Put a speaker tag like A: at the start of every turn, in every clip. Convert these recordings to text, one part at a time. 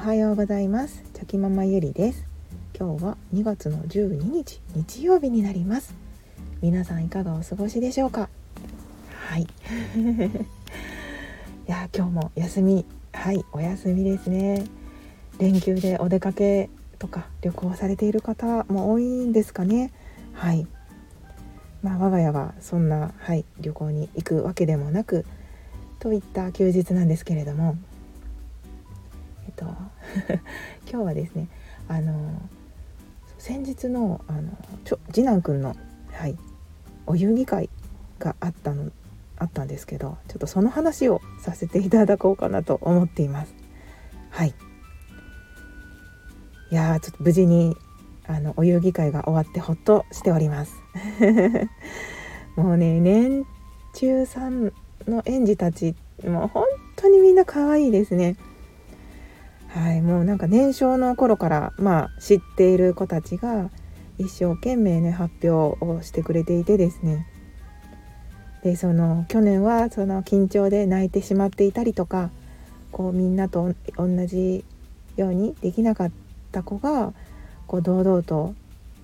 A: はようございます。チョキママゆりです。今日は2月の12日日曜日になります。皆さんいかがお過ごしでしょうか？はい。いや今日も休み。はいお休みですね。連休でお出かけとか旅行されている方も多いんですかね。はい。まあ我が家はそんなはい旅行に行くわけでもなくといった休日なんですけれども 今日はですねあの先日のあのちょ次男くんの、はい、お遊戯会があったのあったんですけどちょっとその話をさせていただこうかなと思っています。はいいやちょっと無事にあのお遊戯会が終わってほっとしております。もうね年中さんの園児たちもう本当にみんな可愛いですね。はい、もうなんか年少の頃からまあ知っている子たちが一生懸命ね発表をしてくれていてですね。でその去年はその緊張で泣いてしまっていたりとかこうみんなと同じようにできなかった子がこう堂々と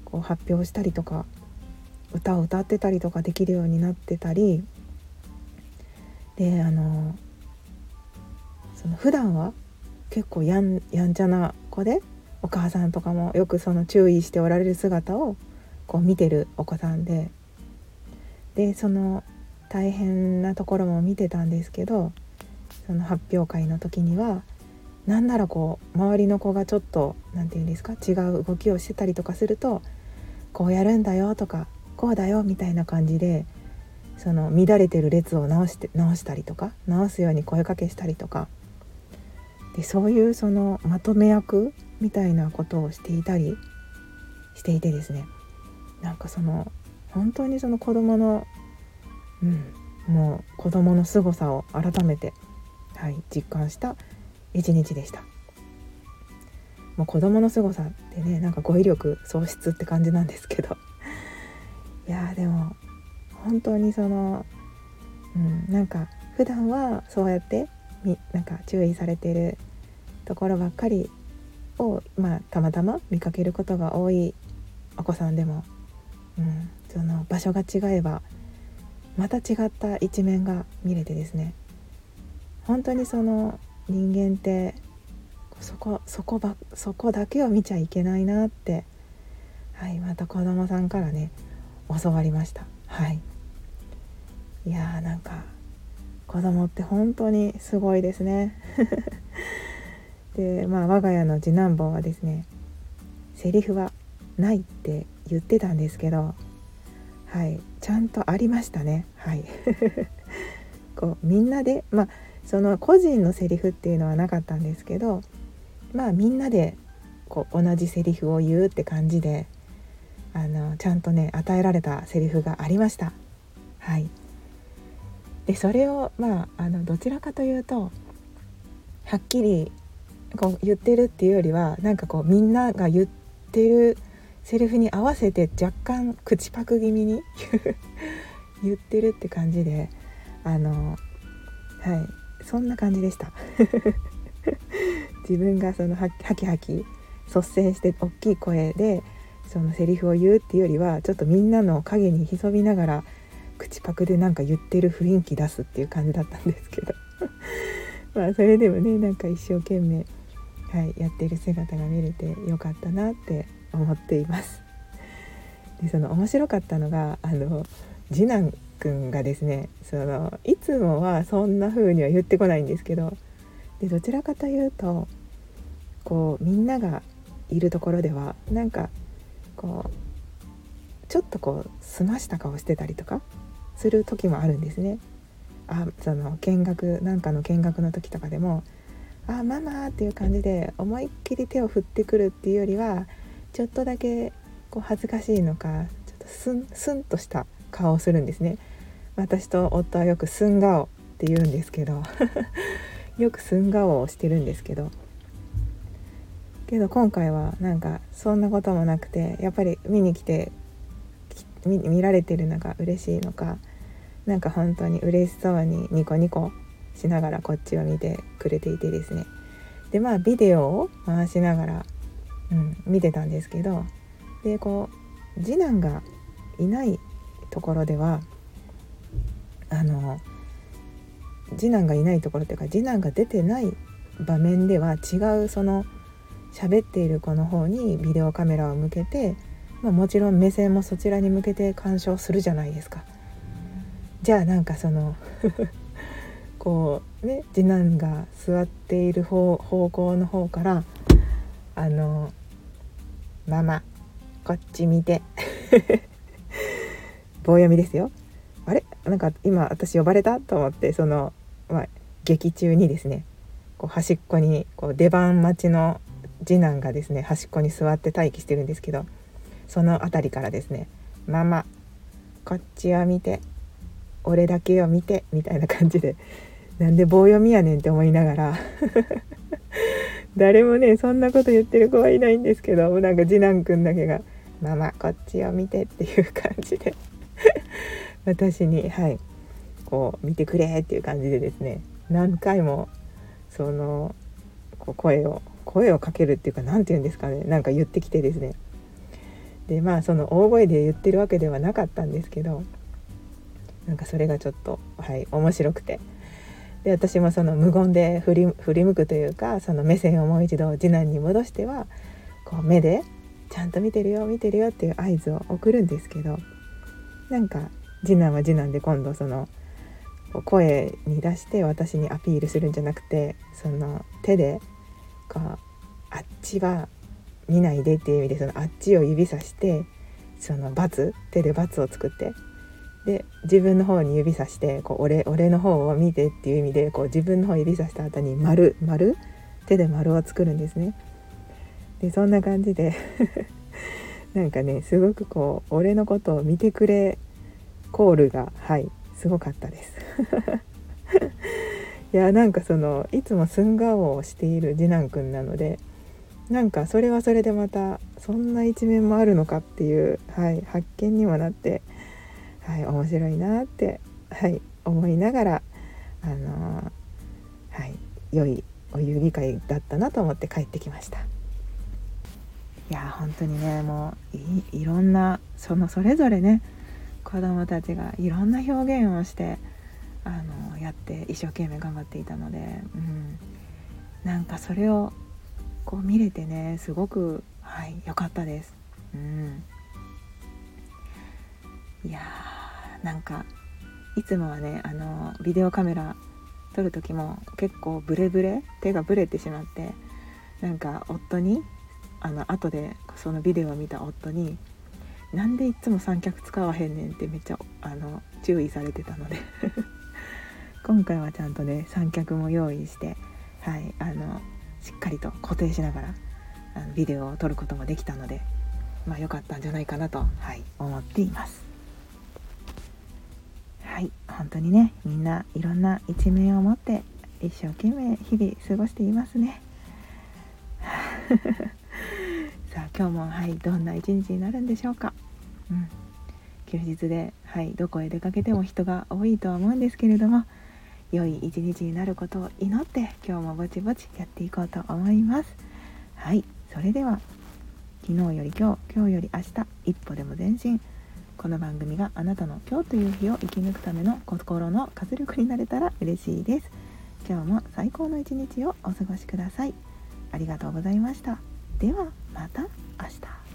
A: こう発表したりとか歌を歌ってたりとかできるようになってたりであのその普段は結構やんやんちゃな子でお母さんとかもよくその注意しておられる姿をこう見てるお子さんででその大変なところも見てたんですけどその発表会の時には何ならこう周りの子がちょっと何て言うんですか違う動きをしてたりとかするとこうやるんだよとかこうだよみたいな感じでその乱れてる列を直して直したりとか直すように声かけしたりとかでそういうそのまとめ役みたいなことをしていたりしていてですねなんかその本当にその子供のうんもう子供の凄さを改めて、はい、実感した一日でした。もう子供の凄さってねなんか語彙力喪失って感じなんですけど いやでも本当にその、うん、なんか普段はそうやってみなんか注意されてるところばっかりを、まあ、たまたま見かけることが多いお子さんでも、うん、その場所が違えばまた違った一面が見れてですね本当にその人間ってそこそこばそこだけを見ちゃいけないなって、はい、また子供さんからね教わりました。はい、いやーなんか子供って本当にすごいですね。でまあ我が家の次男坊はですねセリフはないって言ってたんですけどはいちゃんとありましたね。はい。こうみんなでまあその個人のセリフっていうのはなかったんですけどまあみんなでこう同じセリフを言うって感じであのちゃんとね与えられたセリフがありました。はい。でそれをまああのどちらかというとはっきりこう言ってるっていうよりはなんかこうみんなが言ってるセリフに合わせて若干口パク気味に 言ってるって感じであのはいそんな感じでした。自分がそのハキハキ率先して大きい声でそのセリフを言うっていうよりはちょっとみんなの影に潜みながら口パクでなんか言ってる雰囲気出すっていう感じだったんですけど。まあそれでもねなんか一生懸命、はい、やっている姿が見れてよかったなって思っています。でその面白かったのがあの次男くんがですねそのいつもはそんな風には言ってこないんですけどでどちらかというとこうみんながいるところではなんかこうちょっとこう澄ました顔してたりとかする時もあるんですね。あその見学なんかの見学の時とかでも「あママ」っていう感じで思いっきり手を振ってくるっていうよりはちょっとだけこう恥ずかしいのかちょっとスンスンとした顔をするんですね。私と夫はよくスン顔って言うんですけど よくスン顔をしてるんですけどけど今回はなんかそんなこともなくてやっぱり見に来て見られてるのが嬉しいのかなんか本当に嬉しそうにニコニコしながらこっちを見てくれていてですねでまあビデオを回しながら、うん、見てたんですけどでこう次男がいないところではあの次男がいないところっていうか次男が出てない場面では違うその喋っている子の方にビデオカメラを向けて、まあ、もちろん目線もそちらに向けて鑑賞するじゃないですか。じゃあなんかそのこうね次男が座っている方方向の方から「あのママこっち見て」棒読みですよ。あれ？なんか今私呼ばれた？と思ってその、まあ、劇中にですねこう端っこにこう出番待ちの次男がですね端っこに座って待機してるんですけどその辺りからですね「ママこっちを見て俺だけを見て」みたいな感じでなんで棒読みやねんって思いながら。誰もねそんなこと言ってる子はいないんですけどなんか次男くんだけが「ママこっちを見て」っていう感じで。私にはいこう見てくれっていう感じでですね何回もそのこう声を声をかけるっていうか何て言うんですかねなんか言ってきてですね。でまあその大声で言ってるわけではなかったんですけどなんかそれがちょっとはい面白くて。で私もその無言で振り振り向くというかその目線をもう一度次男に戻してはこう目でちゃんと見てるよ見てるよっていう合図を送るんですけどなんか次男は次男で今度その声に出して私にアピールするんじゃなくてその手でこうあっちは見ないでっていう意味でそのあっちを指さしてその×手で×を作ってで自分の方に指さしてこう俺俺の方を見てっていう意味でこう自分の方指さした後に丸丸？手で丸を作るんですね。でそんな感じで なんかねすごくこう俺のことを見てくれコールがはいすごかったです。いやなんかそのいつも寸顔をしている次男くんなのでなんかそれはそれでまたそんな一面もあるのかっていう、はい、発見にもなってはい、面白いなって、はい、思いながら、あのー、はい、良いお遊戯会だったなと思って帰ってきました。いや本当にねもういろんなそのそれぞれね子どもたちがいろんな表現をしてあのやって一生懸命頑張っていたので、うん、なんかそれをこう見れてねすごくはい良かったです。うん、いやなんかいつもはねあのビデオカメラ撮る時も結構ブレブレ手がブレてしまってなんか夫にあの後でそのビデオを見た夫に「なんでいっつも三脚使わへんねん」ってめっちゃあの注意されてたので 今回はちゃんとね三脚も用意してはいあのしっかりと固定しながらあのビデオを撮ることもできたのでまあ良かったんじゃないかなと、はい、思っています。はい本当にねみんないろんな一面を持って一生懸命日々過ごしていますね。さあ今日もはいどんな一日になるんでしょうか。うん。休日ではいどこへ出かけても人が多いとは思うんですけれども良い一日になることを祈って今日もぼちぼちやっていこうと思います。はいそれでは昨日より今日今日より明日一歩でも前進。この番組があなたの今日という日を生き抜くための心の活力になれたら嬉しいです。今日も最高の一日をお過ごしください。ありがとうございました。ではまた明日。